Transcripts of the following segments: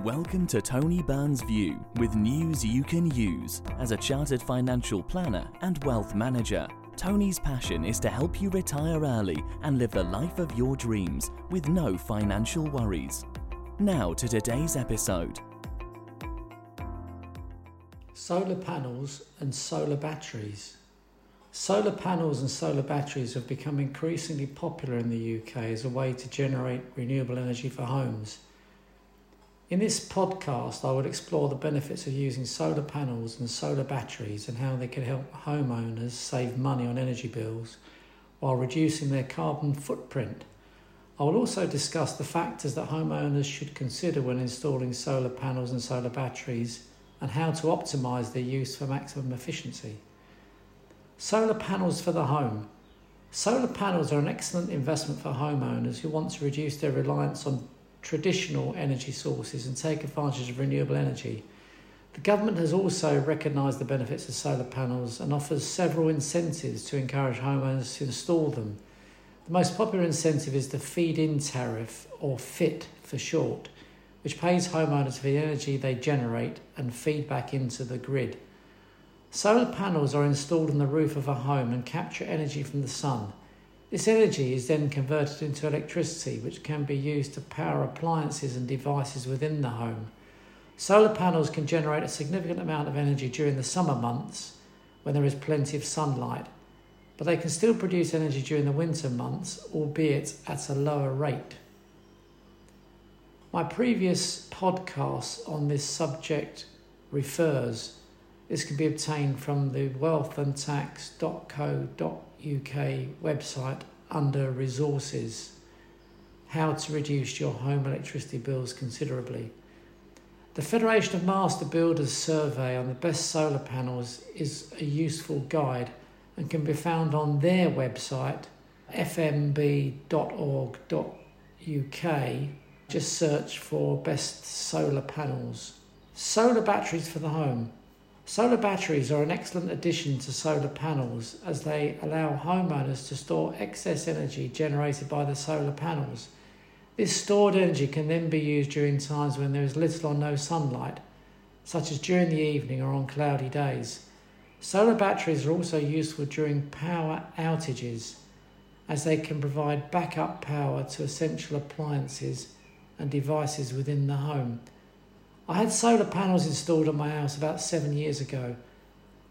Welcome to Tony Byrne's View with news you can use. As a chartered financial planner and wealth manager, Tony's passion is to help you retire early and live the life of your dreams with no financial worries. Now to today's episode. Solar panels and solar batteries. Solar panels and solar batteries have become increasingly popular in the UK as a way to generate renewable energy for homes. In this podcast, I will explore the benefits of using solar panels and solar batteries and how they can help homeowners save money on energy bills while reducing their carbon footprint. I will also discuss the factors that homeowners should consider when installing solar panels and solar batteries and how to optimise their use for maximum efficiency. Solar panels for the home. Solar panels are an excellent investment for homeowners who want to reduce their reliance on traditional energy sources and take advantage of renewable energy. The government has also recognised the benefits of solar panels and offers several incentives to encourage homeowners to install them. The most popular incentive is the feed in tariff, or FIT for short, which pays homeowners for the energy they generate and feed back into the grid. Solar panels are installed on the roof of a home and capture energy from the sun. This energy is then converted into electricity, which can be used to power appliances and devices within the home. Solar panels can generate a significant amount of energy during the summer months when there is plenty of sunlight, but they can still produce energy during the winter months, albeit at a lower rate. My previous podcast on this subject refers. This can be obtained from the wealthandtax.co.uk website under resources how to reduce your home electricity bills considerably. The Federation of Master Builders survey on the best solar panels is a useful guide and can be found on their website fmb.org.uk. Just search for best solar panels. Solar batteries for the home. Solar batteries are an excellent addition to solar panels as they allow homeowners to store excess energy generated by the solar panels. This stored energy can then be used during times when there is little or no sunlight, such as during the evening or on cloudy days. Solar batteries are also useful during power outages as they can provide backup power to essential appliances and devices within the home. I had solar panels installed on my house about seven years ago.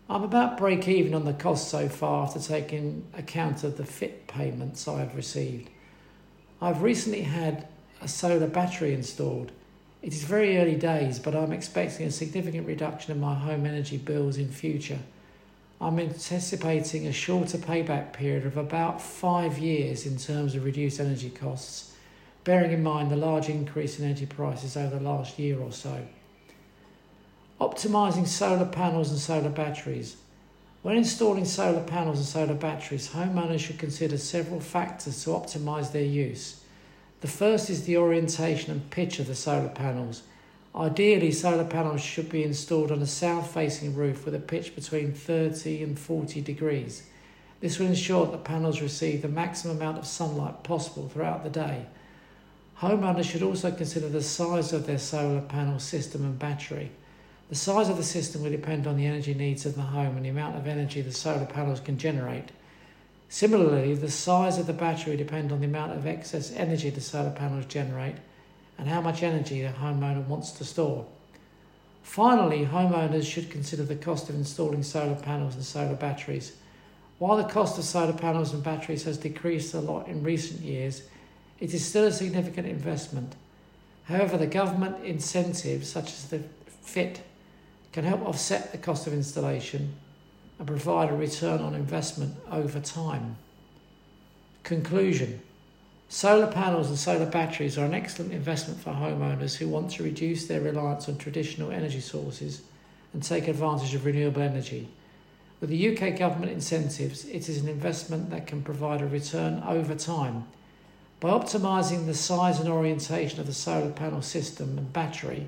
I'm about break even on the cost so far after taking account of the FIT payments I have received. I've recently had a solar battery installed. It is very early days, but I'm expecting a significant reduction in my home energy bills in future. I'm anticipating a shorter payback period of about five years in terms of reduced energy costs bearing in mind the large increase in energy prices over the last year or so. Optimising solar panels and solar batteries. When installing solar panels and solar batteries, homeowners should consider several factors to optimise their use. The first is the orientation and pitch of the solar panels. Ideally, solar panels should be installed on a south facing roof with a pitch between 30 and 40 degrees. This will ensure that the panels receive the maximum amount of sunlight possible throughout the day. Homeowners should also consider the size of their solar panel system and battery. The size of the system will depend on the energy needs of the home and the amount of energy the solar panels can generate. Similarly, the size of the battery depends on the amount of excess energy the solar panels generate and how much energy the homeowner wants to store. Finally, homeowners should consider the cost of installing solar panels and solar batteries. While the cost of solar panels and batteries has decreased a lot in recent years, it is still a significant investment. However, the government incentives, such as the FIT, can help offset the cost of installation and provide a return on investment over time. Conclusion Solar panels and solar batteries are an excellent investment for homeowners who want to reduce their reliance on traditional energy sources and take advantage of renewable energy. With the UK government incentives, it is an investment that can provide a return over time by optimising the size and orientation of the solar panel system and battery,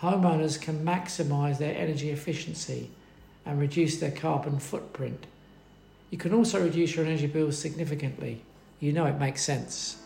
homeowners can maximise their energy efficiency and reduce their carbon footprint. You can also reduce your energy bills significantly. You know it makes sense.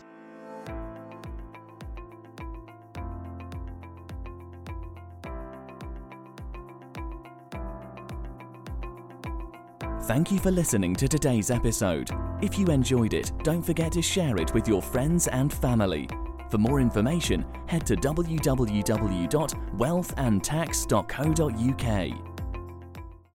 Thank you for listening to today's episode. If you enjoyed it, don't forget to share it with your friends and family. For more information, head to www.wealthandtax.co.uk.